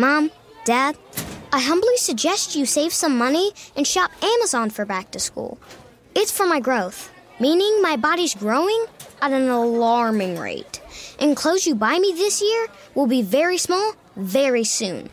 Mom, Dad, I humbly suggest you save some money and shop Amazon for back to school. It's for my growth, meaning my body's growing at an alarming rate. And clothes you buy me this year will be very small very soon.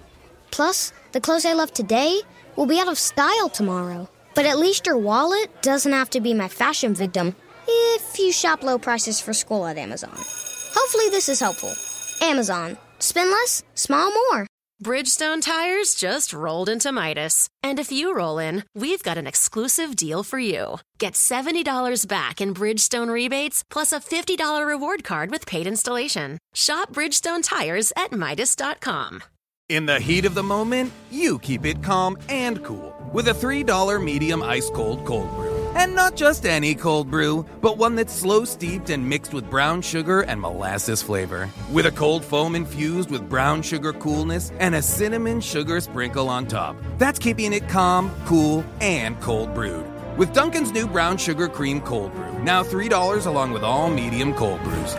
Plus, the clothes I love today will be out of style tomorrow. But at least your wallet doesn't have to be my fashion victim if you shop low prices for school at Amazon. Hopefully, this is helpful. Amazon. Spend less, smile more. Bridgestone tires just rolled into Midas. And if you roll in, we've got an exclusive deal for you. Get $70 back in Bridgestone rebates plus a $50 reward card with paid installation. Shop Bridgestone tires at Midas.com. In the heat of the moment, you keep it calm and cool with a $3 medium ice cold cold brew. And not just any cold brew, but one that's slow steeped and mixed with brown sugar and molasses flavor. With a cold foam infused with brown sugar coolness and a cinnamon sugar sprinkle on top. That's keeping it calm, cool, and cold brewed. With Dunkin's new brown sugar cream cold brew, now $3 along with all medium cold brews.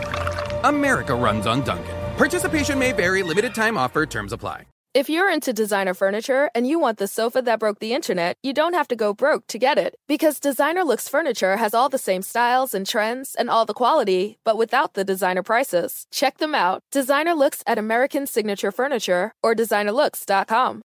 America runs on Dunkin'. Participation may vary, limited time offer, terms apply. If you're into designer furniture and you want the sofa that broke the internet, you don't have to go broke to get it. Because Designer Looks Furniture has all the same styles and trends and all the quality, but without the designer prices. Check them out. Designer Looks at American Signature Furniture or designerlooks.com.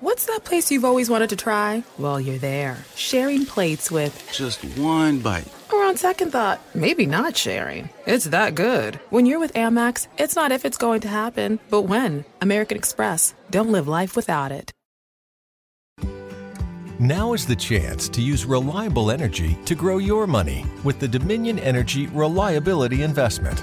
What's that place you've always wanted to try? Well, you're there, sharing plates with Just one bite. or on second thought, maybe not sharing. It's that good. When you're with Amex, it's not if it's going to happen, but when. American Express. Don't live life without it. Now is the chance to use reliable energy to grow your money with the Dominion Energy Reliability Investment.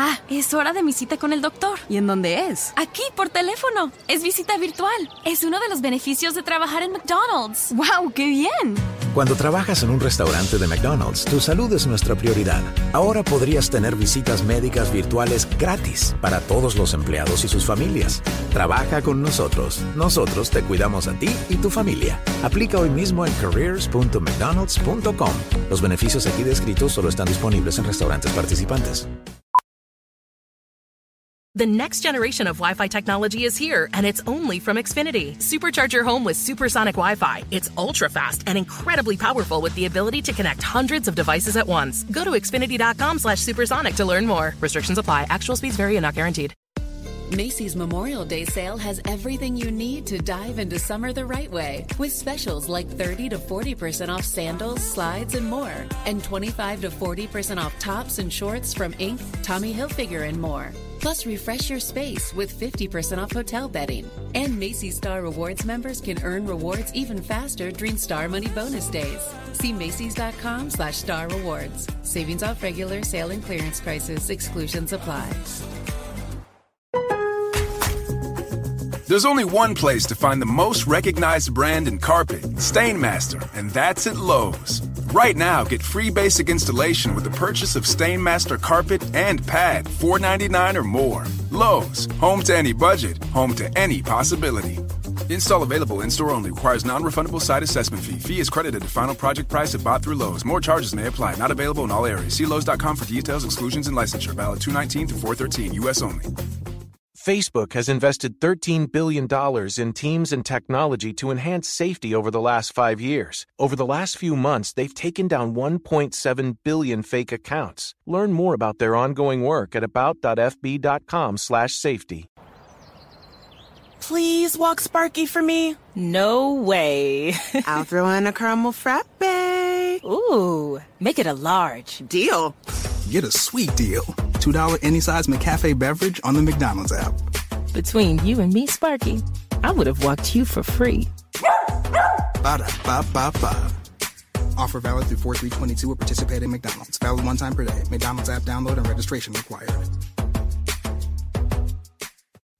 Ah, es hora de mi cita con el doctor. ¿Y en dónde es? Aquí, por teléfono. Es visita virtual. Es uno de los beneficios de trabajar en McDonald's. ¡Wow, qué bien! Cuando trabajas en un restaurante de McDonald's, tu salud es nuestra prioridad. Ahora podrías tener visitas médicas virtuales gratis para todos los empleados y sus familias. Trabaja con nosotros. Nosotros te cuidamos a ti y tu familia. Aplica hoy mismo en careers.mcdonalds.com. Los beneficios aquí descritos solo están disponibles en restaurantes participantes. The next generation of Wi Fi technology is here, and it's only from Xfinity. Supercharge your home with supersonic Wi Fi. It's ultra fast and incredibly powerful with the ability to connect hundreds of devices at once. Go to xfinity.com slash supersonic to learn more. Restrictions apply. Actual speeds vary and not guaranteed. Macy's Memorial Day sale has everything you need to dive into summer the right way with specials like 30 to 40% off sandals, slides, and more, and 25 to 40% off tops and shorts from Inc., Tommy Hilfiger, and more. Plus, refresh your space with 50% off hotel bedding. And Macy's Star Rewards members can earn rewards even faster during Star Money bonus days. See Macy's.com slash Star Rewards. Savings off regular sale and clearance prices. Exclusions apply. There's only one place to find the most recognized brand in carpet, Stainmaster, and that's at Lowe's. Right now, get free basic installation with the purchase of Stainmaster carpet and pad, $4.99 or more. Lowe's, home to any budget, home to any possibility. Install available in store only. Requires non refundable site assessment fee. Fee is credited to final project price if bought through Lowe's. More charges may apply. Not available in all areas. See Lowe's.com for details, exclusions, and licensure. Valid 219 through 413, U.S. only. Facebook has invested $13 billion in teams and technology to enhance safety over the last five years. Over the last few months, they've taken down 1.7 billion fake accounts. Learn more about their ongoing work at about.fb.com/safety. Please walk Sparky for me. No way. I'll throw in a caramel frappe. Ooh, make it a large. Deal. Get a sweet deal. $2 any size McCafe beverage on the McDonald's app. Between you and me, Sparky, I would have walked you for free. Ba-da-ba-ba-ba. Offer valid through 4322 at participating McDonald's. Valid one time per day. McDonald's app download and registration required.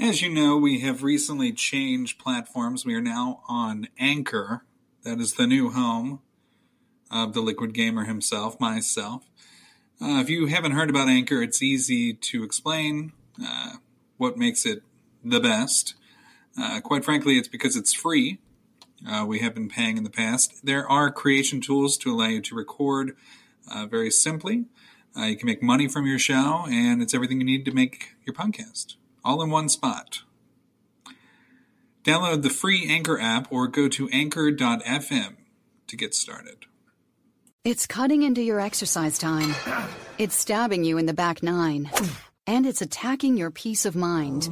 As you know, we have recently changed platforms. We are now on Anchor. That is the new home of the Liquid Gamer himself, myself. Uh, if you haven't heard about Anchor, it's easy to explain uh, what makes it the best. Uh, quite frankly, it's because it's free. Uh, we have been paying in the past. There are creation tools to allow you to record uh, very simply. Uh, you can make money from your show, and it's everything you need to make your podcast all in one spot. Download the free Anchor app or go to anchor.fm to get started. It's cutting into your exercise time. It's stabbing you in the back nine. And it's attacking your peace of mind.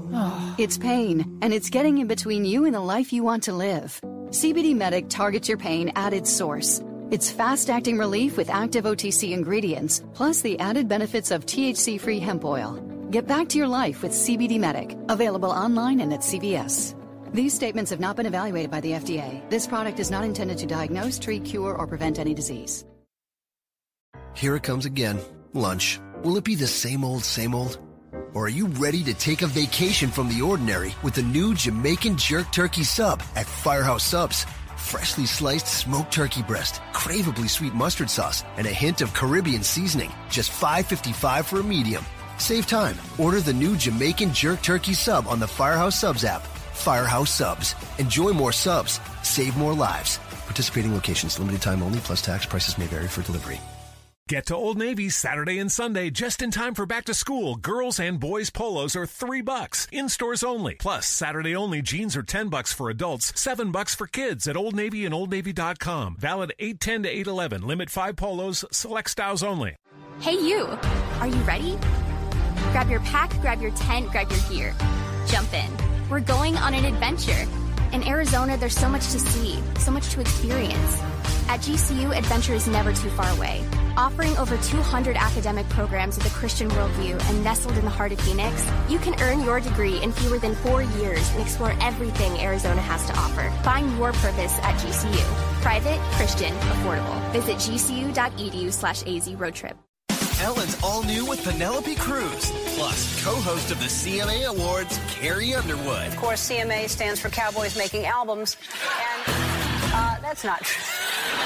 It's pain, and it's getting in between you and the life you want to live. CBD Medic targets your pain at its source. It's fast acting relief with active OTC ingredients, plus the added benefits of THC free hemp oil. Get back to your life with CBD Medic, available online and at CVS. These statements have not been evaluated by the FDA. This product is not intended to diagnose, treat, cure, or prevent any disease. Here it comes again. Lunch. Will it be the same old, same old? Or are you ready to take a vacation from the ordinary with the new Jamaican Jerk Turkey Sub at Firehouse Subs? Freshly sliced smoked turkey breast, craveably sweet mustard sauce, and a hint of Caribbean seasoning. Just $5.55 for a medium. Save time. Order the new Jamaican Jerk Turkey Sub on the Firehouse Subs app. Firehouse Subs. Enjoy more subs. Save more lives. Participating locations, limited time only, plus tax prices may vary for delivery. Get to Old Navy Saturday and Sunday just in time for back to school. Girls and boys polos are 3 bucks in stores only. Plus, Saturday only jeans are 10 bucks for adults, 7 bucks for kids at Old Navy and Old oldnavy.com. Valid 810 to 811. Limit 5 polos, select styles only. Hey you. Are you ready? Grab your pack, grab your tent, grab your gear. Jump in. We're going on an adventure. In Arizona, there's so much to see, so much to experience. At GCU, adventure is never too far away. Offering over 200 academic programs with a Christian worldview and nestled in the heart of Phoenix, you can earn your degree in fewer than four years and explore everything Arizona has to offer. Find your purpose at GCU. Private, Christian, affordable. Visit gcu.edu slash AZ road trip. Ellen's all new with Penelope Cruz, plus co-host of the CMA Awards, Carrie Underwood. Of course, CMA stands for Cowboys Making Albums, and uh, that's not true.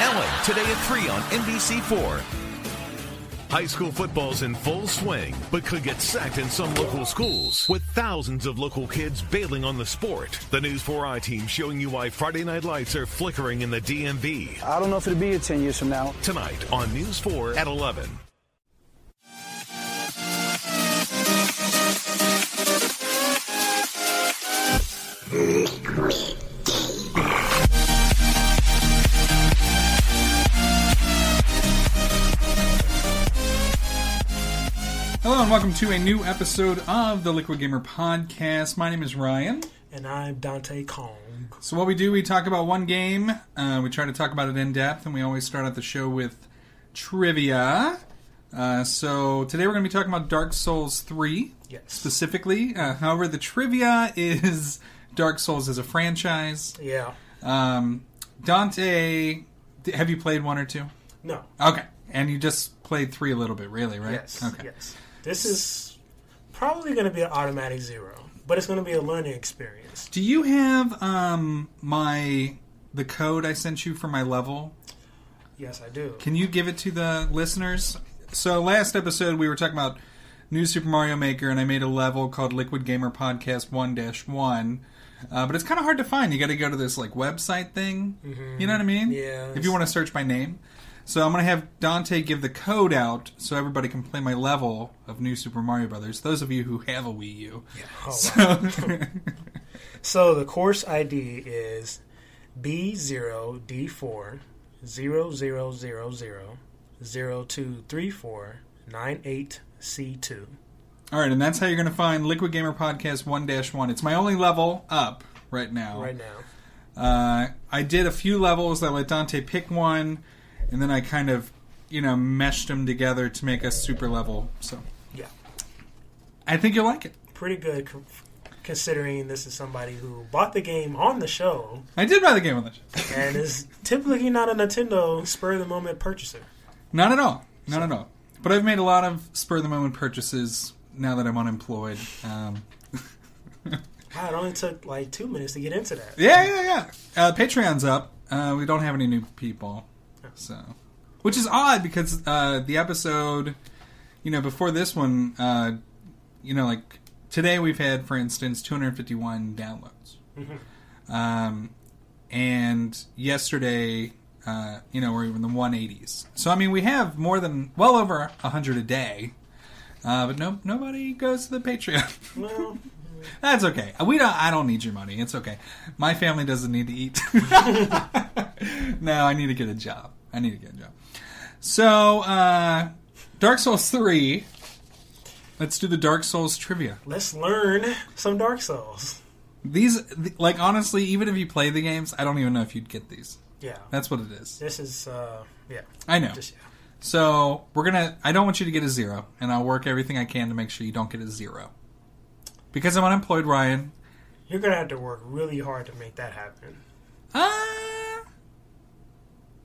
Ellen, today at 3 on NBC4. High school football's in full swing, but could get sacked in some local schools, with thousands of local kids bailing on the sport. The News 4i team showing you why Friday night lights are flickering in the DMV. I don't know if it'll be here 10 years from now. Tonight on News 4 at 11. Hello and welcome to a new episode of the Liquid Gamer Podcast. My name is Ryan. And I'm Dante Kong. So what we do, we talk about one game. Uh, we try to talk about it in depth, and we always start out the show with trivia. Uh, so today we're going to be talking about Dark Souls 3 yes. specifically. Uh, however, the trivia is Dark Souls as a franchise. Yeah. Um, Dante, have you played one or two? No. Okay. And you just played three a little bit, really, right? Yes. Okay. Yes. This is probably going to be an automatic zero, but it's going to be a learning experience. Do you have um, my the code I sent you for my level? Yes, I do. Can you give it to the listeners? So last episode we were talking about New Super Mario Maker, and I made a level called Liquid Gamer Podcast One Dash One. Uh, but it's kind of hard to find. You got to go to this like website thing. Mhm. You know what I mean? Yeah. If you want to search my name, so I'm gonna have Dante give the code out so everybody can play my level of New Super Mario Brothers. Those of you who have a Wii U. Yeah. Oh, So- wow. so the course ID is B0D4 0000023498C2. All right, and that's how you're going to find Liquid Gamer Podcast 1 1. It's my only level up. right now. Right now. Uh, I did a few levels. I let Dante pick one, and then I kind of, you know, meshed them together to make a super level. So Yeah. I think you'll like it. Pretty good considering this is somebody who bought the game on the show I did buy the game on the show. and is typically not a Nintendo spur of the moment purchaser. Not at all. Not at all. But I've made a lot of spur of the moment purchases now that I'm unemployed. Um, Wow, it only took like two minutes to get into that. yeah, yeah, yeah. Uh, Patreon's up. Uh, we don't have any new people, so which is odd because uh, the episode, you know, before this one, uh, you know, like today we've had, for instance, 251 downloads. Mhm. Um, and yesterday, uh, you know, we're in the 180s. So I mean, we have more than well over 100 a day. Uh, but no, nobody goes to the Patreon. Well, That's okay. We don't. I don't need your money. It's okay. My family doesn't need to eat. no, I need to get a job. I need to get a job. So, uh, Dark Souls three. Let's do the Dark Souls trivia. let's learn some Dark Souls. These, th- like, honestly, even if you play the games, I don't even know if you'd get these. Yeah. That's what it is. This is, uh, yeah. I know. Just, yeah. So we're gonna. I don't want you to get a zero, and I'll work everything I can to make sure you don't get a zero. Because I'm unemployed, Ryan. You're gonna have to work really hard to make that happen. Uh,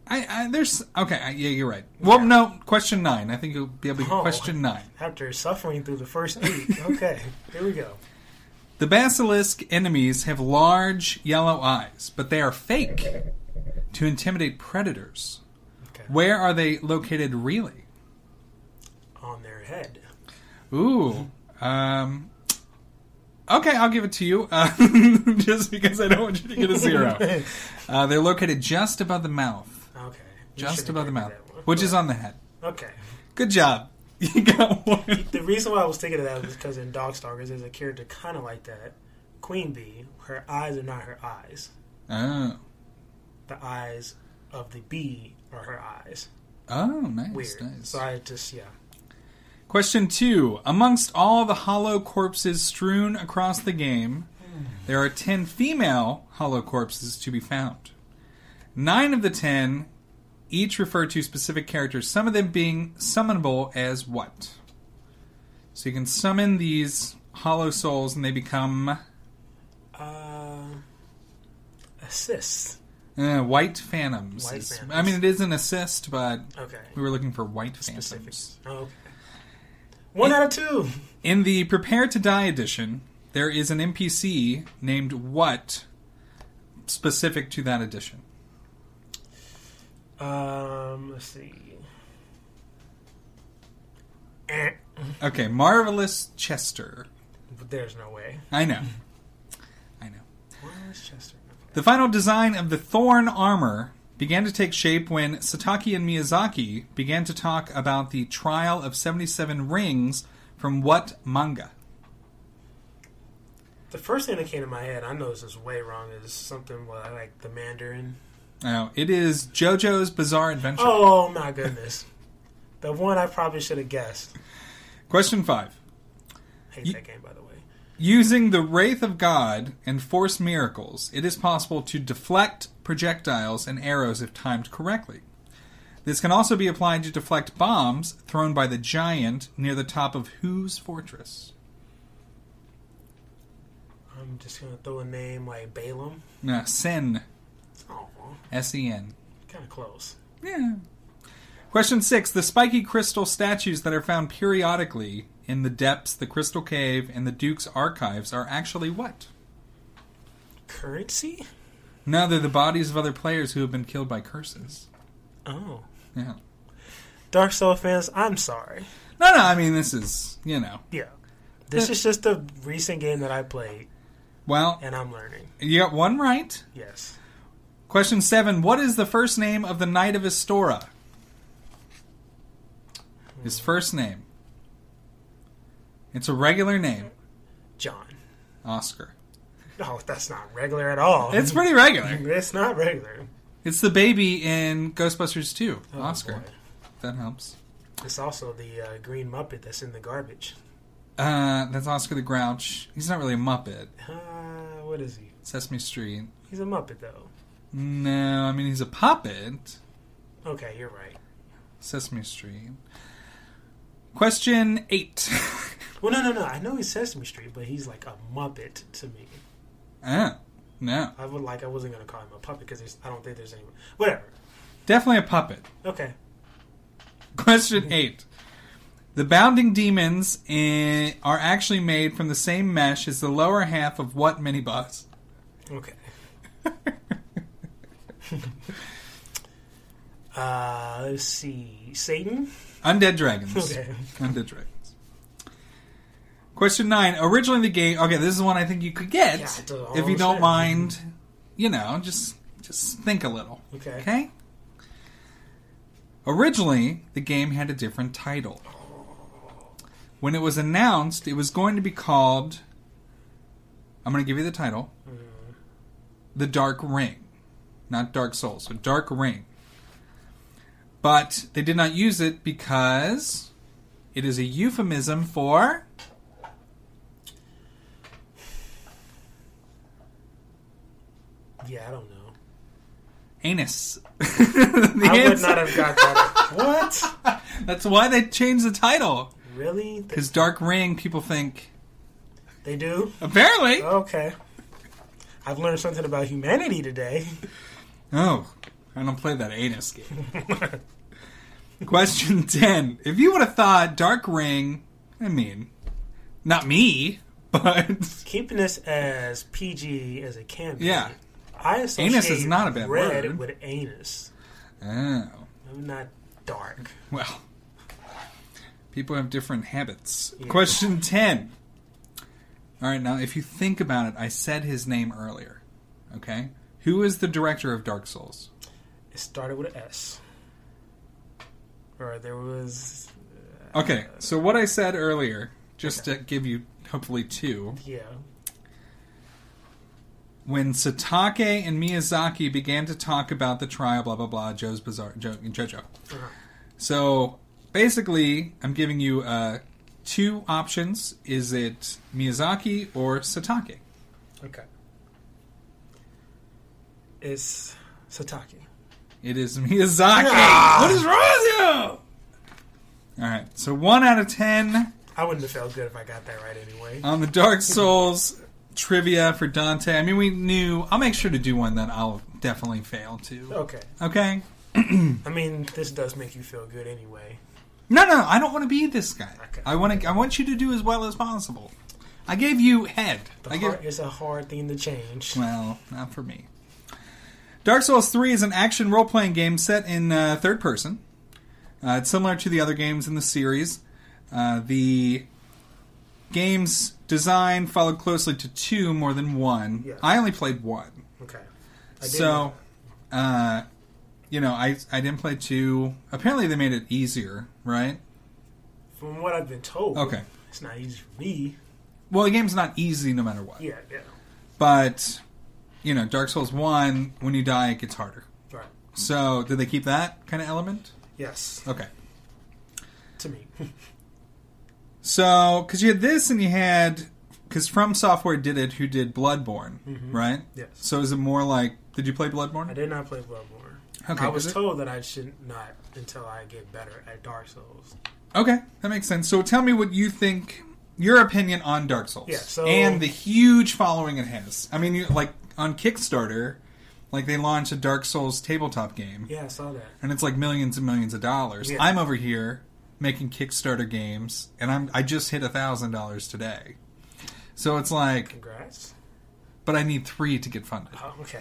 I, I there's okay. I, yeah, you're right. Well, no. Question nine. I think you'll be able to Oh. question nine. After suffering through the first eight. Okay, here we go. The basilisk enemies have large yellow eyes, but they are fake to intimidate predators. Where are they located really? On their head. Ooh. Um. Okay, I'll give it to you, uh, just because I don't want you to get a zero. Uh, they're located just above the mouth. Okay. You Just should've above the given mouth, that one. which is on the head. Okay. Good job. You got one. The reason why I was thinking of that was because in Dogstalkers, there's a character kind of like that. Queen Bee, her eyes are not her eyes. Oh. The eyes of the bee are her eyes. Oh, nice, Weird. nice. So I just, yeah. Question two. Amongst all the hollow corpses strewn across the game, there are ten female hollow corpses to be found. Nine of the ten each refer to specific characters, some of them being summonable as what? So you can summon these hollow souls and they become Uh, assist. Uh, white phantoms. White Is- phantoms. I mean, it is an assist, but Okay. we were looking for white phantoms. Oh, okay. One out of two. In the Prepare to Die edition, there is an NPC named What specific to that edition. Um, let's see. Eh. Okay, Marvelous Chester. But there's no way. I know. I know. Where's Chester? The final design of the Thorn armor began to take shape when Sataki and Miyazaki began to talk about the Trial of 77 Rings from what manga? The first thing that came to my head, I know this is way wrong, is something like, the Mandarin. Oh, it is JoJo's Bizarre Adventure. Oh my goodness. the one I probably should have guessed. Question five. I Hate that game, by the way. Using the Wrath of God and Force Miracles, it is possible to deflect projectiles and arrows if timed correctly. This can also be applied to deflect bombs thrown by the giant near the top of whose fortress? I'm just gonna throw a name like Balaam. No, Sen. Oh, S E N. kind of close. Yeah. Question six. The spiky crystal statues that are found periodically in the depths, the Crystal Cave, and the Duke's archives are actually what? Currency? No, they're the bodies of other players who have been killed by curses. Oh. Yeah. Dark Soul fans, I'm sorry. No, no, I mean, this is, you know. Yeah. This uh, is just a recent game that I played, Well, and I'm learning. you got one right. Yes. Question seven. What is the first name of the Knight of Astora? His hmm. first name. It's a regular name. John. Oscar. No, that's not regular at all. It's pretty regular. it's not regular. It's the baby in Ghostbusters 2, Oh, Oscar. boy. That helps. It's also the uh, green Muppet that's in the garbage. Uh, that's Oscar the Grouch. He's not really a Muppet. Uh, what is he? Sesame Street. He's a Muppet, though. No, I mean he's a puppet. Okay, you're right. Sesame Street. Question eight. Well, no, no, no. I know he's Sesame Street, but he's like a Muppet to me. ah, no. I would like. I wasn't gonna call him a puppet because I don't think there's any. Whatever. Definitely a puppet. Okay. Question eight. The bounding demons in, are actually made from the same mesh as the lower half of what mini boss? Okay. uh, let's see. Satan. Undead dragons. Okay. Undead dragons. Question nine. Originally, the game. Okay, this is one I think you could get Yeah, if you don't mind. You know, just just think a little. Okay. Okay. Originally, the game had a different title. When it was announced, it was going to be called. I'm going to give you the title. The Dark Ring, not Dark Souls, so Dark Ring. But they did not use it because it is a euphemism for Yeah, I don't know. anus. I The would not have got that. what? That's why they changed the title. Really? Because Dark Ring, people think They do? apparently. Okay. I've learned something about humanity today. Oh, I don't play that anus game. Question 10. If you would have thought Dark Ring, I mean, not me, but Keeping this as PG as it can be. Yeah. I associate Anus is not a bad red word. with anus. oh, Not dark. well, people have different habits. Question 10. All right, now if you think about it, I said his name earlier. Okay? Who is the director of Dark Souls? It started with an S. Or there was. Uh, okay, so what I said earlier, just to give you hopefully two, Yeah. When Satake and Miyazaki began to talk about the trial, blah blah blah, Joe's Bizarre, Joe, JoJo. Uh-huh. So basically, I'm giving you uh, two options: is it Miyazaki or Satake? Okay. It's Satake. It is Miyazaki. Ah! What is wrong with you? All right, so one out of ten I wouldn't have felt good if I got that right anyway. on the Dark Souls trivia for Dante. I mean, we knew. I'll make sure to do one that I'll definitely fail to. Okay. Okay. I mean, this does make you feel good anyway. No, no, I don't want to be this guy. I want to. I want you to do as well as possible. I gave you head. The I heart is a hard thing to change. Well, not for me. Dark Souls 3 is an action role playing game set in uh, third person. Uh, it's similar to the other games in the series. Uh, the game's design followed closely to two more than one. I only played one. Okay. So, uh, you know, I, I didn't play two. Apparently, they made it easier, right? From what I've been told, Okay. it's not easy for me. Well, the game's not easy no matter what. Yeah, yeah. But, you know, Dark Souls 1, when you die, it gets harder. Right. So, did they keep that kind of element? Yes. Okay. To me. So, because you had this and you had. Because From Software did it, who did Bloodborne, Mhm. right? Yes. So, is it more like. Did you play Bloodborne? I did not play Bloodborne. Okay, I was told that I should not until I get better at Dark Souls. Okay, that makes sense. So, tell me what you think. Your opinion on Dark Souls. Yeah, so- and the huge following it has. I mean, you, like on Kickstarter, like they launched a Dark Souls tabletop game. Yeah, I saw that. and it's like millions and millions of dollars. Yeah. I'm over here making Kickstarter games, and I'm I just hit a thousand dollars today. So it's like, Congrats. but I need three to get funded. Oh, okay.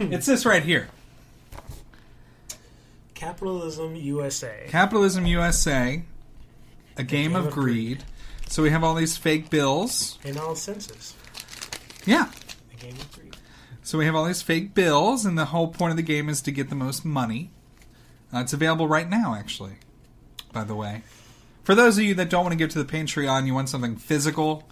It's this right here, Capitalism USA. Capitalism USA, a game, of, greed. So we have all these fake bills. In all senses. Yeah. A game of greed. So we have all these fake bills, and the whole point of the game is to get the most money. Uh, it's available right now, actually. By the way, for those of you that don't want to give to the Patreon, you want something physical,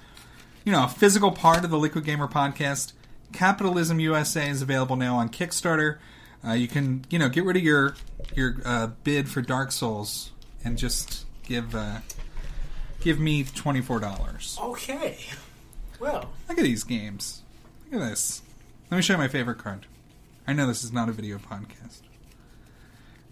you know, a physical part of the Liquid Gamer podcast. Capitalism USA is available now on Kickstarter. Uh, you can, you know, get rid of your your uh, bid for Dark Souls and just give uh, give me twenty four dollars. Okay. Well, Look at these games. Look at this. Let me show you my favorite card. I know this is not a video podcast.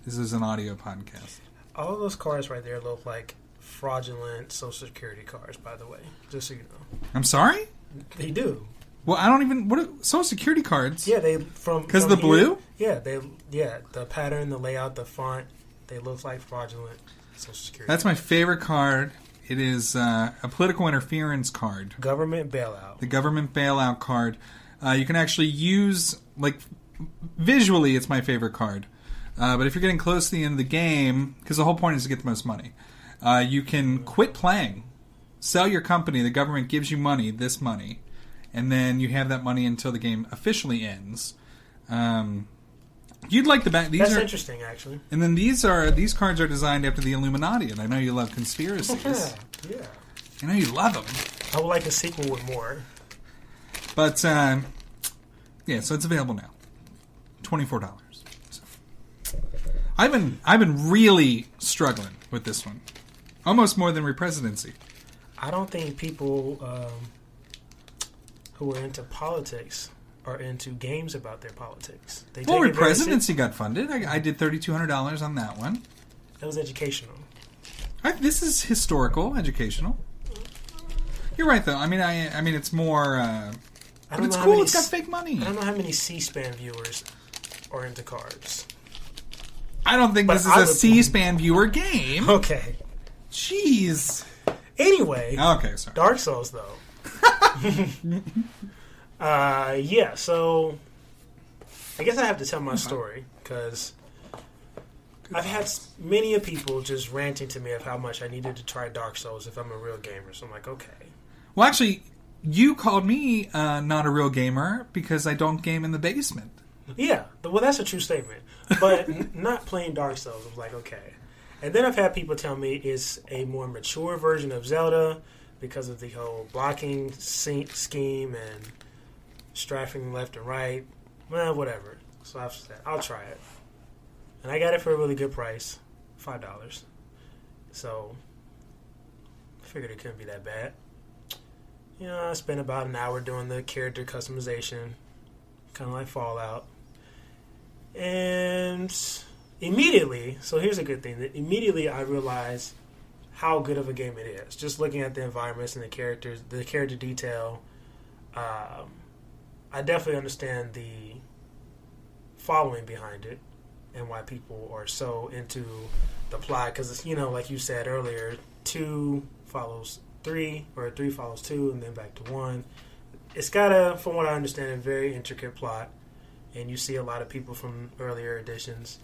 This is an audio podcast. All those cards right there look like fraudulent Social Security cards. By the way, just so you know, I'm sorry. they do. Well, I don't even what are, social security cards. Yeah, they from because the blue? Yeah, they yeah the pattern, the layout, the font, they look like fraudulent Social Security. That's my favorite card. It is uh, a political interference card. government bailout. The government bailout card. Uh, you can actually use like visually, it's my favorite card. Uh, but if you're getting close to the end of the game, because the whole point is to get the most money, uh, you can quit playing, sell your company. The government gives you money, this money, and then you have that money until the game officially ends. Um, you'd like the back. These That's are interesting, actually. And then these are these cards are designed after the Illuminati, and I know you love conspiracies. Yeah, yeah. I know you love them. I would like a sequel with more. But um, yeah, so it's available now, twenty four dollars. I've been I've been really struggling with this one, almost more than Represidency. I don't think people um, who are into politics are into games about their politics. They Well, take it very Represidency got funded. I, I did thirty two hundred dollars on that one. That was educational. I, this is historical, educational. You're right, though. I mean, I I mean, it's more. Uh, I but don't it's know how cool. many It's got fake money. I don't know how many C-SPAN viewers are into cards. I don't think But this is I a would- C-SPAN viewer game. Okay. Jeez. Anyway. Okay, sorry. Dark Souls, though. uh, yeah, so I guess I have to tell my story because I've had s- many of people just ranting to me of how much I needed to try Dark Souls if I'm a real gamer. So I'm like, okay. Well, actually, you called me uh, not a real gamer because I don't game in the basement. Yeah, th- well, that's a true statement. But not playing Dark Souls, I was like, okay. And then I've had people tell me it's a more mature version of Zelda because of the whole blocking scheme and strafing left and right. Well, whatever. So I've said, I'll try it. And I got it for a really good price $5. So I figured it couldn't be that bad. You know, I spent about an hour doing the character customization, kind of like Fallout. And immediately, so here's a good thing. That immediately I realized how good of a game it is. Just looking at the environments and the characters, the character detail. Um, I definitely understand the following behind it and why people are so into the plot. Because you know, like you said earlier, two follows three, or three follows two, and then back to one. It's got a, from what I understand, a very intricate plot and you see a lot of people from earlier editions.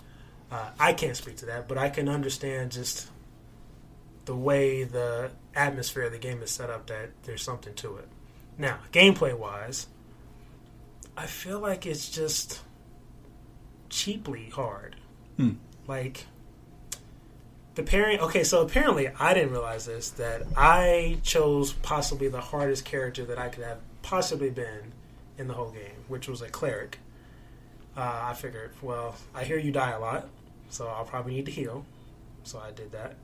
Uh, I can't speak to that, but I can understand just the way the atmosphere of the game is set up that there's something to it. Now, gameplay wise, I feel like it's just cheaply hard. Hmm. Like the pairing. Okay, so apparently I didn't realize this that I chose possibly the hardest character that I could have possibly been in the whole game, which was a cleric. Uh, I figured, well, I hear you die a lot, so I'll probably need to heal. So I did that.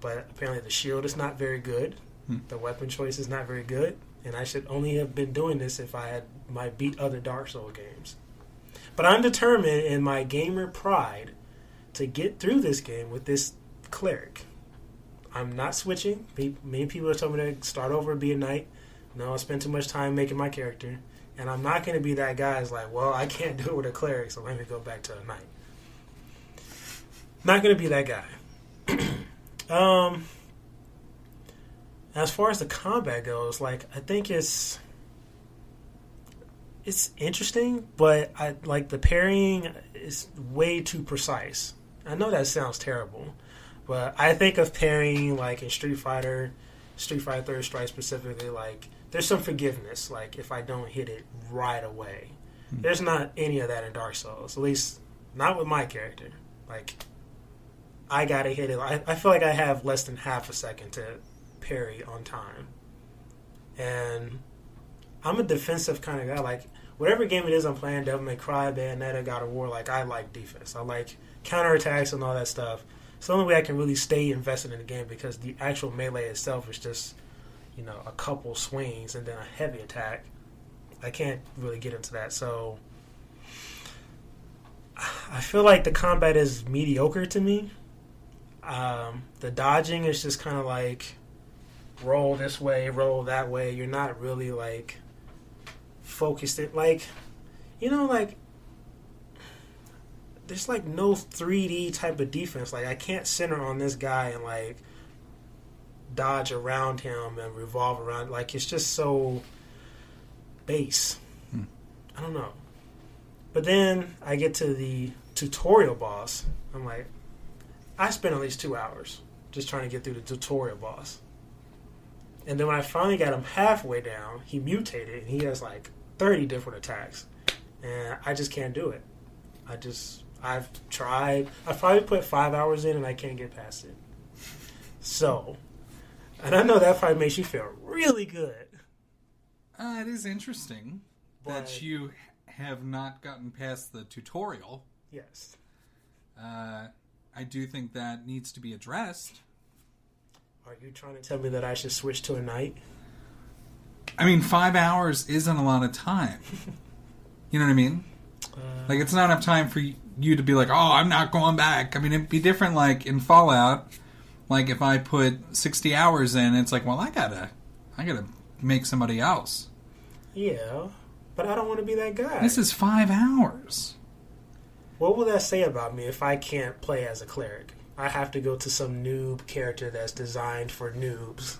But apparently the shield is not very good. Hmm. The weapon choice is not very good. And I should only have been doing this if I had my beat other Dark Souls games. But I'm determined in my gamer pride to get through this game with this cleric. I'm not switching. Many people have told me to start over and be a knight. No, I spend too much time making my character. And I'm not going to be that guy who's like, well, I can't do it with a cleric, so let me go back to a knight. Not going to be that guy. um, as far as the combat goes, like I think it's it's interesting, but I like the parrying is way too precise. I know that sounds terrible, but I think of parrying like in Street Fighter, Street Fighter Strike specifically, like there's some forgiveness. Like if I don't hit it right away, hmm. there's not any of that in Dark Souls. At least not with my character. Like I gotta hit it. I, I feel like I have less than half a second to parry on time, and I'm a defensive kind of guy. Like whatever game it is I'm playing, Devil May Cry, Bayonetta, God of War. Like I like defense. I like counterattacks and all that stuff. It's the only way I can really stay invested in the game because the actual melee itself is just, you know, a couple swings and then a heavy attack. I can't really get into that. So I feel like the combat is mediocre to me. Um, the dodging is just kind of like roll this way, roll that way. You're not really like focused. It like you know like there's like no 3D type of defense. Like I can't center on this guy and like dodge around him and revolve around. Like it's just so base. Hmm. I don't know. But then I get to the tutorial boss. I'm like, I spent at least two hours just trying to get through the tutorial boss. And then when I finally got him halfway down, he mutated and he has like 30 different attacks. And I just can't do it. I just, I've tried. I've probably put five hours in and I can't get past it. So, and I know that probably makes you feel really good. Uh, it is interesting that you have not gotten past the tutorial. Yes. Uh, I do think that needs to be addressed. Are you trying to tell me that I should switch to a knight? I mean, five hours isn't a lot of time. you know what I mean? like, it's not enough time for you to be like, oh, I'm not going back. I mean, it'd be different, like, in Fallout. Like, if I put 60 hours in, it's like, well, I gotta, I gotta make somebody else. Yeah, but I don't want to be that guy. This is five hours. What will that say about me if I can't play as a cleric? I have to go to some noob character that's designed for noobs.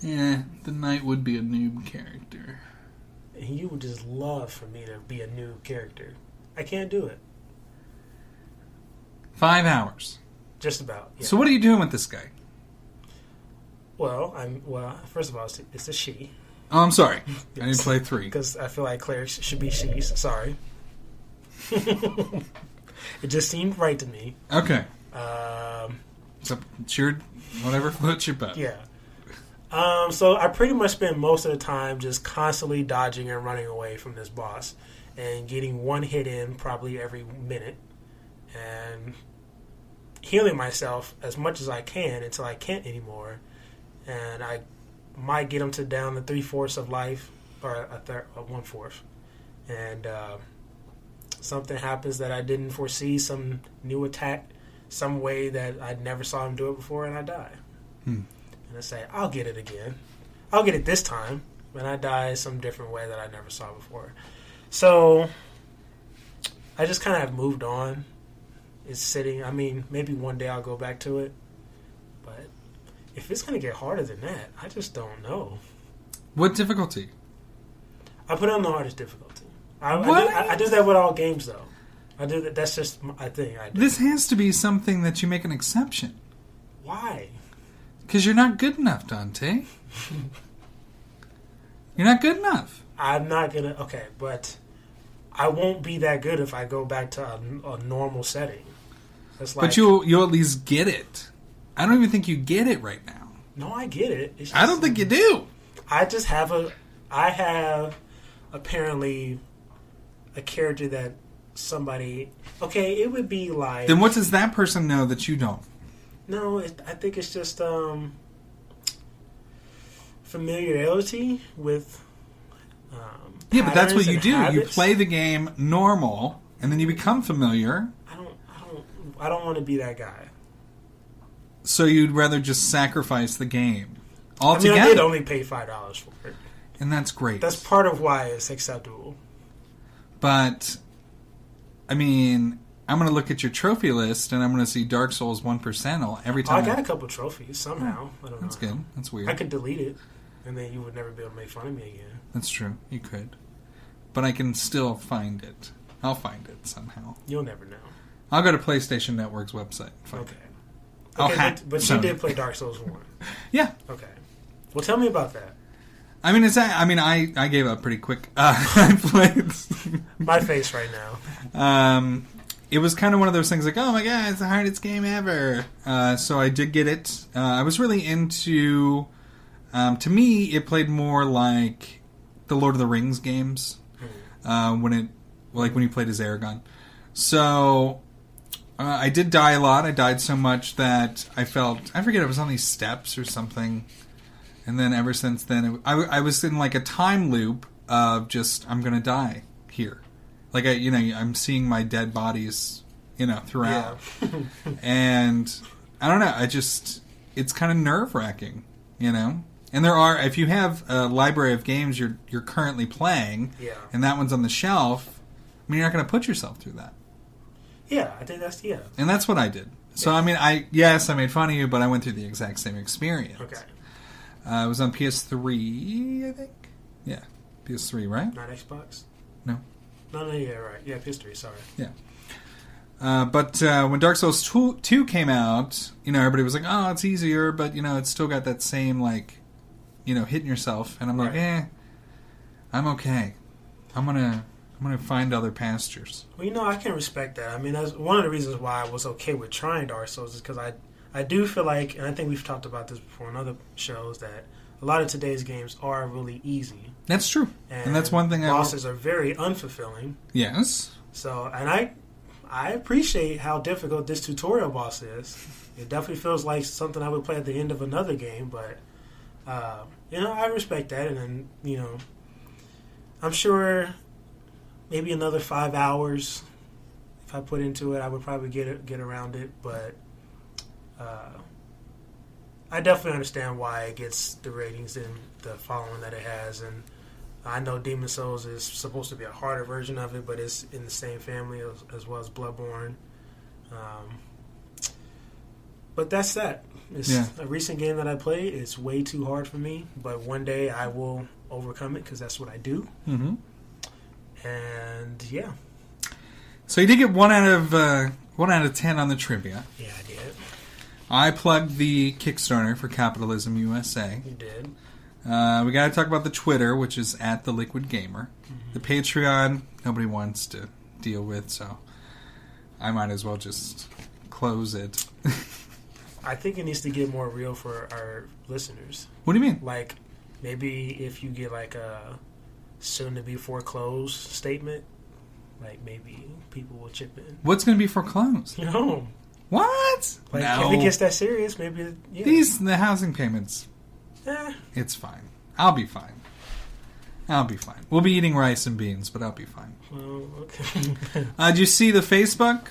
Yeah, the knight would be a noob character. And you would just love for me to be a noob character. I can't do it. Five hours. Just about. Yeah. So what are you doing with this guy? Well, I'm well. First of all, it's, it's a she. Oh, I'm sorry. I didn't play three. because I feel like clerics should be she's. Sorry. it just seemed right to me. Okay. Um, So it's your whatever floats your boat. yeah. Um, so I pretty much spend most of the time just constantly dodging and running away from this boss, and getting one hit in probably every minute, and healing myself as much as I can until I can't anymore, and I might get him to down the three fourths of life or a third, one fourth, and uh, something happens that I didn't foresee, some new attack, some way that I never saw him do it before, and I die. Hmm. And I say, I'll get it again. I'll get it this time. And I die some different way that I never saw before. So I just kind of have moved on. It's sitting. I mean, maybe one day I'll go back to it. But if it's going to get harder than that, I just don't know. What difficulty? I put it on the hardest difficulty. I, I, do, I, I do that with all games, though. I do that. That's just my thing. I do. This has to be something that you make an exception. Why? Because you're not good enough, Dante. you're not good enough. I'm not gonna. Okay, but I won't be that good if I go back to a, a normal setting. It's like, but you'll you'll at least get it. I don't even think you get it right now. No, I get it. It's I don't think you do. I just have a. I have apparently a character that somebody. Okay, it would be like. Then what does that person know that you don't? No, it, I think it's just um, familiarity with. Um, Yeah, but that's what you do. You play the game normal, and then you become familiar. I don't. I don't. I don't want to be that guy. So you'd rather just sacrifice the game I mean, altogether, I did only pay five dollars for it. and that's great. That's part of why it's acceptable. But I mean, I'm going to look at your trophy list, and I'm going to see Dark Souls one percent every Oh, I time. got a couple trophies somehow. I don't That's know. good. That's weird. I could delete it, and then you would never be able to make fun of me again. That's true. You could, but I can still find it. I'll find it somehow. You'll never know. I'll go to PlayStation Network's website. find Okay. I'll Okay, hack but, but you did play Dark Souls one. Yeah. Okay. Well, tell me about that. I mean, it's. I mean, I I gave up pretty quick. Uh, I played. My face right now. Um, it was kind of one of those things like, oh my god, it's the hardest game ever. Uh, so I did get it. Uh, I was really into. Um, to me, it played more like the Lord of the Rings games uh, when it, like when you played as Aragorn. So uh, I did die a lot. I died so much that I felt I forget it was on these steps or something. And then ever since then, it, I, I was in like a time loop of just I'm gonna die here. Like I, you know, I'm seeing my dead bodies, you know, throughout, and I don't know. I just it's kind of nerve wracking, you know. And there are if you have a library of games you're you're currently playing, Yeah. and that one's on the shelf. I mean, you're not going to put yourself through that, Yeah, I did that's yeah. and that's what I did. So I mean, I yes, I made fun of you, but I went through the exact same experience. Okay. Uh, it was on PS3, I think. Yeah, PS3, right? Not Xbox. No. No, no, yeah, right. Yeah, PS3. Sorry. Yeah. Uh, but uh, when Dark Souls 2, 2 came out, you know, everybody was like, "Oh, it's easier," but you know, it's still got that same like, you know, hitting yourself. And I'm like, Right. "Eh, I'm okay. I'm gonna, I'm gonna find other pastures." Well, you know, I can respect that. I mean, that's one of the reasons why I was okay with trying Dark Souls is because I, I do feel like, and I think we've talked about this before on other shows that a lot of today's games are really easy. That's true, and, that's one thing I bosses are very unfulfilling. yes, So, and I, I appreciate how difficult this tutorial boss is. It definitely feels like something I would play at the end of another game, but uh, you know, I respect that, and then you know, I'm sure maybe another five hours if I put into it, I would probably get it, get around it, but. Uh, I definitely understand why it gets the ratings and the following that it has, and I know Demon Souls is supposed to be a harder version of it, but it's in the same family as, as well as Bloodborne. Um, but that's that. It's Yeah. a recent game that I played. It's way too hard for me, but one day I will overcome it because that's what I do. hmm And yeah, So you did get one out of uh, one out of ten on the trivia. yeah, I did. I plugged the Kickstarter for Capitalism USA. You did. Uh, we got to talk about the Twitter, which is at the Liquid Gamer. The Patreon, nobody wants to deal with, so I might as well just close it. I think it needs to get more real for our listeners. What do you mean? Like maybe if you get like a soon to be foreclosed statement, like maybe people will chip in. What's going to be foreclosed? You know, What? like no. if it gets that serious, maybe yeah. These the housing payments. Eh, It's fine. I'll be fine. I'll be fine. We'll be eating rice and beans, but I'll be fine. well, okay. Uh, did you see the Facebook?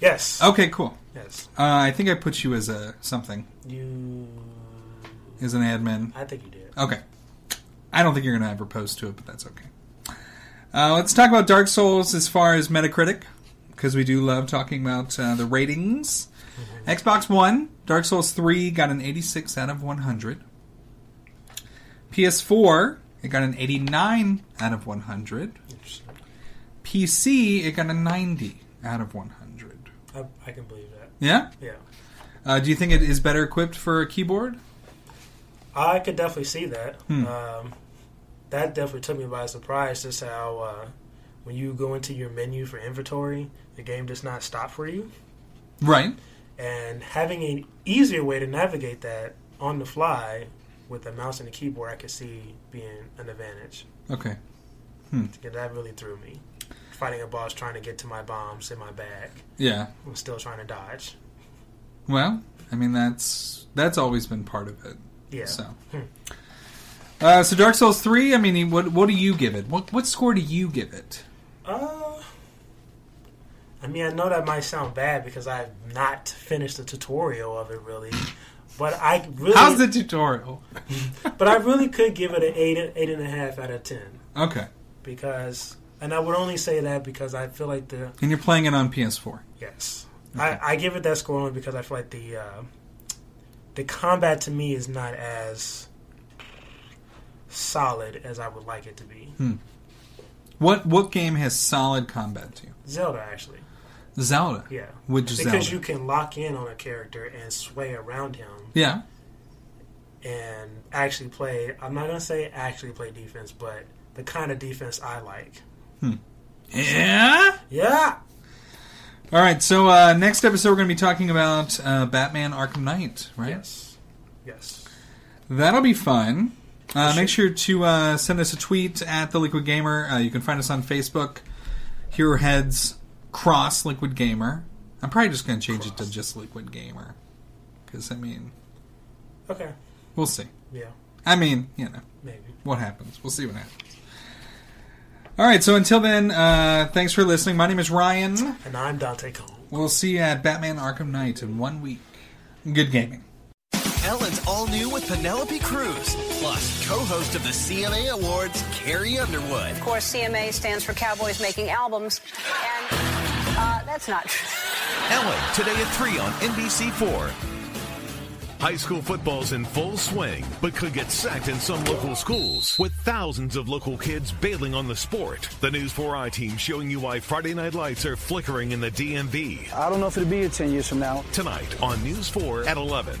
yes. Okay, cool. Yes. Uh, I think I put you as a something, You. as an admin. I think you did. Okay. I don't think you're going to ever post to it, but that's okay. Uh, let's talk about Dark Souls as far as Metacritic, because we do love talking about uh, the ratings. Xbox One, Dark Souls 3 got an 86 out of 100. PS4, it got an 89 out of 100. PC, it got a 90 out of 100. I, I can believe that. Yeah? Yeah. Uh, do you think it is better equipped for a keyboard? I could definitely see that. Hmm. Um, that definitely took me by surprise. Just how uh, when you go into your menu for inventory, the game does not stop for you, Right. and having an easier way to navigate that on the fly with a mouse and a keyboard, I could see being an advantage. Okay. Hmm. That really threw me. Fighting a boss trying to get to my bombs in my bag. Yeah. I'm still trying to dodge. Well, I mean that's that's always been part of it. Yeah. So, Hmm. Uh, so Dark Souls three. I mean, what what do you give it? What what score do you give it? Uh, I mean, I know that might sound bad because I've not finished the tutorial of it really, but I really How's the tutorial? but I really could give it an eight eight and a half out of ten Okay, because, and I would only say that because I feel like the and you're playing it on PS4. yes, I, I give it that score only because I feel like the uh, the combat to me is not as solid as I would like it to be. Hmm. What what game has solid combat to you? Zelda actually. Zelda. Yeah. Which because Zelda? you can lock in on a character and sway around him Yeah. and actually play. I'm not gonna say actually play defense, but the kind of defense I like. Hmm. Yeah. Yeah. All right. So uh, next episode, we're going to be talking about uh, Batman: Arkham Knight. Right. Yes. Yes. That'll be fun. Uh, make sure to uh, send us a tweet at the Liquid Gamer. Uh, you can find us on Facebook. Hero Heads Cross Liquid Gamer. I'm probably just going to change it to just Liquid Gamer because I mean, Okay. we'll see. Yeah. I mean, you know, Maybe. what happens. We'll see what happens. All right, so until then, uh, thanks for listening. My name is Ryan. And I'm Dante Cole. We'll see you at Batman Arkham Knight in one week. Good gaming. Ellen's all new with Penelope Cruz, plus co-host of the CMA Awards, Carrie Underwood. Of course, CMA stands for Cowboys Making Albums, and uh, that's not true. Ellen, today at 3 on NBC4. High school football's in full swing, but could get sacked in some local schools, with thousands of local kids bailing on the sport. The News 4i team showing you why Friday night lights are flickering in the DMV. I don't know if it'll be here 10 years from now. Tonight on News 4 at 11.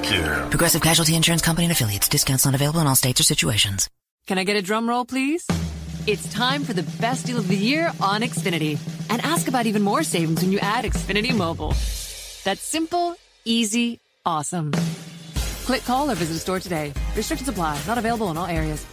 Progressive Casualty Insurance Company and affiliates. Discounts not available in all states or situations. Can I get a drum roll, please? It's time for the best deal of the year on Xfinity. And ask about even more savings when you add Xfinity Mobile. That's simple, easy, awesome. Click, call, or visit a store today. Restrictions apply. Not available in all areas.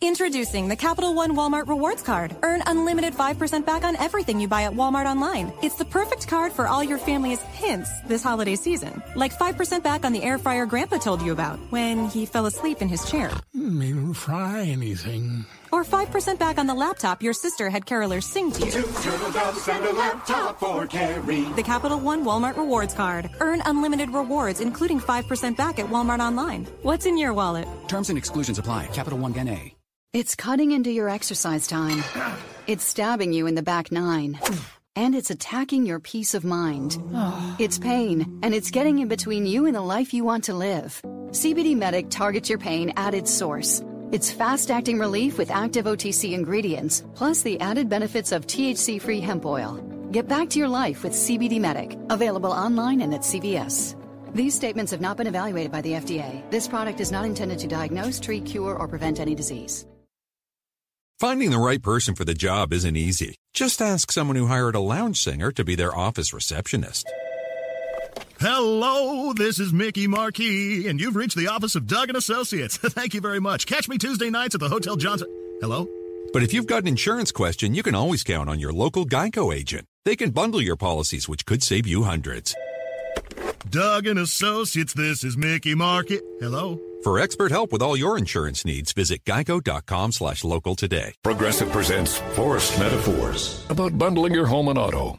Introducing the Capital One Walmart Rewards Card. Earn unlimited 5% back on everything you buy at Walmart online. It's the perfect card for all your family's hints this holiday season. Like 5% back on the air fryer Grandpa told you about when he fell asleep in his chair. Hmm, didn't fry anything. Or 5% back on the laptop your sister had carolers sing to you. Two turtle doves and a laptop for Carrie. The Capital One Walmart Rewards Card. Earn unlimited rewards, including 5% back at Walmart online. What's in your wallet? Terms and exclusions apply. Capital One NA. It's cutting into your exercise time. It's stabbing you in the back nine. And it's attacking your peace of mind. It's pain, and it's getting in between you and the life you want to live. CBD Medic targets your pain at its source. It's fast acting relief with active OTC ingredients, plus the added benefits of THC free hemp oil. Get back to your life with CBD Medic, available online and at CVS. These statements have not been evaluated by the FDA. This product is not intended to diagnose, treat, cure, or prevent any disease. Finding the right person for the job isn't easy. Just ask someone who hired a lounge singer to be their office receptionist. Hello, this is Mickey Marquis, and you've reached the office of Doug and Associates. Thank you very much. Catch me Tuesday nights at the Hotel Johnson. Hello? But if you've got an insurance question, you can always count on your local Geico agent. They can bundle your policies, which could save you hundreds. Doug and Associates, this is Mickey Marquis. Hello? For expert help with all your insurance needs, visit geico.com slash local today. Progressive presents Forced Metaphors about bundling your home and auto.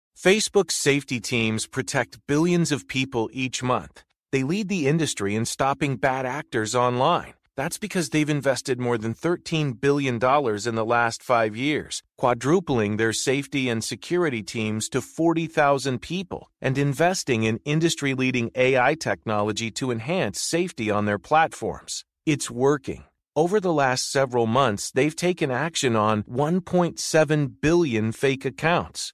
Facebook's safety teams protect billions of people each month. They lead the industry in stopping bad actors online. That's because they've invested more than $13 billion in the last five years, quadrupling their safety and security teams to 40,000 people, and investing in industry leading AI technology to enhance safety on their platforms. It's working. Over the last several months, they've taken action on 1.7 billion fake accounts,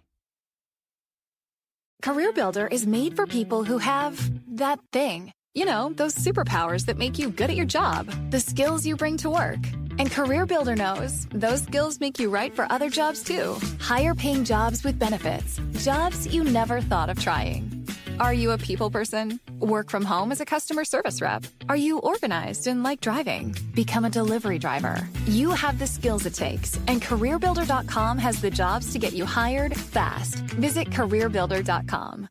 CareerBuilder is made for people who have that thing You know, those superpowers that make you good at your job, the skills you bring to work. And Career Builder knows those skills make you right for other jobs too. Higher paying jobs with benefits, jobs you never thought of trying. Are you a people person? Work from home as a customer service rep? Are you organized and like driving? Become a delivery driver. You have the skills it takes, and CareerBuilder.com has the jobs to get you hired fast. Visit CareerBuilder.com.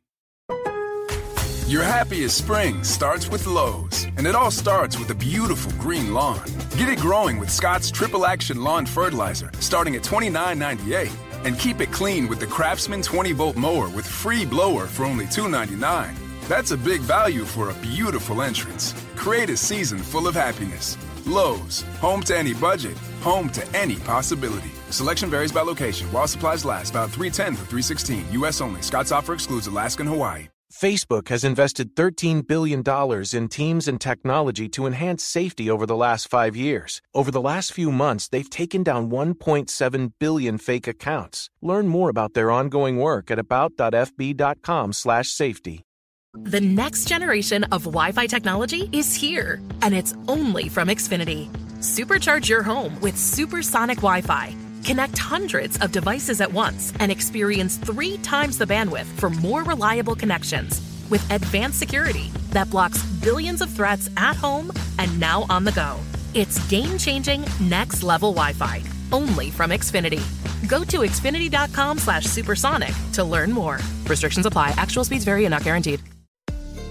Your happiest spring starts with Lowe's, and it all starts with a beautiful green lawn. Get it growing with Scotts Triple Action Lawn Fertilizer, starting at $29.98. And keep it clean with the Craftsman 20 volt mower with free blower for only $2.99. That's a big value for a beautiful entrance. Create a season full of happiness. Lowe's, home to any budget, home to any possibility. Selection varies by location. While supplies last, about 310 through 316. U.S. only. Scotts offer excludes Alaska and Hawaii. Facebook has invested $13 billion in teams and technology to enhance safety over the last five years. Over the last few months, they've taken down 1.7 billion fake accounts. Learn more about their ongoing work at about.fb.com/safety. The next generation of Wi-Fi technology is here, and it's only from Xfinity. Supercharge your home with supersonic Wi-Fi. Connect hundreds of devices at once and experience three times the bandwidth for more reliable connections with advanced security that blocks billions of threats at home and now on the go. It's game changing, next level Wi Fi, only from Xfinity. Go to xfinity.com slash supersonic to learn more. Restrictions apply, actual speeds vary and not guaranteed.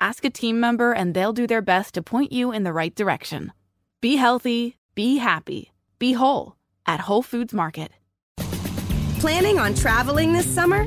Ask a team member and they'll do their best to point you in the right direction. Be healthy, be happy, be whole at Whole Foods Market. Planning on traveling this summer?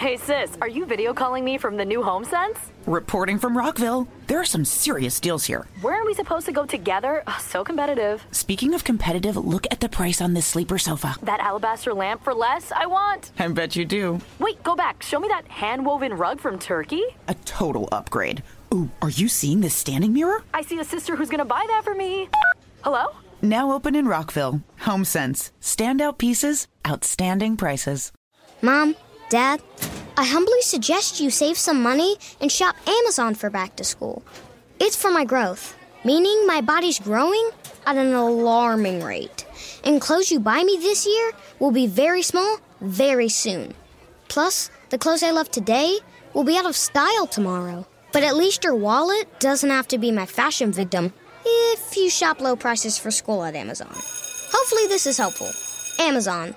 Hey sis, are you video calling me from the new home sense? Reporting from Rockville. There are some serious deals here. Where are we supposed to go together? Oh, so competitive. Speaking of competitive, look at the price on this sleeper sofa. That alabaster lamp for less, I want. I bet you do. Wait, go back. Show me that hand woven rug from Turkey. A total upgrade. Ooh, are you seeing this standing mirror? I see a sister who's gonna buy that for me. Hello? Now open in Rockville. Home Sense. Standout pieces, outstanding prices. Mom, Dad, I humbly suggest you save some money and shop Amazon for back to school. It's for my growth, meaning my body's growing at an alarming rate. And clothes you buy me this year will be very small very soon. Plus, the clothes I love today will be out of style tomorrow. But at least your wallet doesn't have to be my fashion victim if you shop low prices for school at Amazon. Hopefully, this is helpful. Amazon.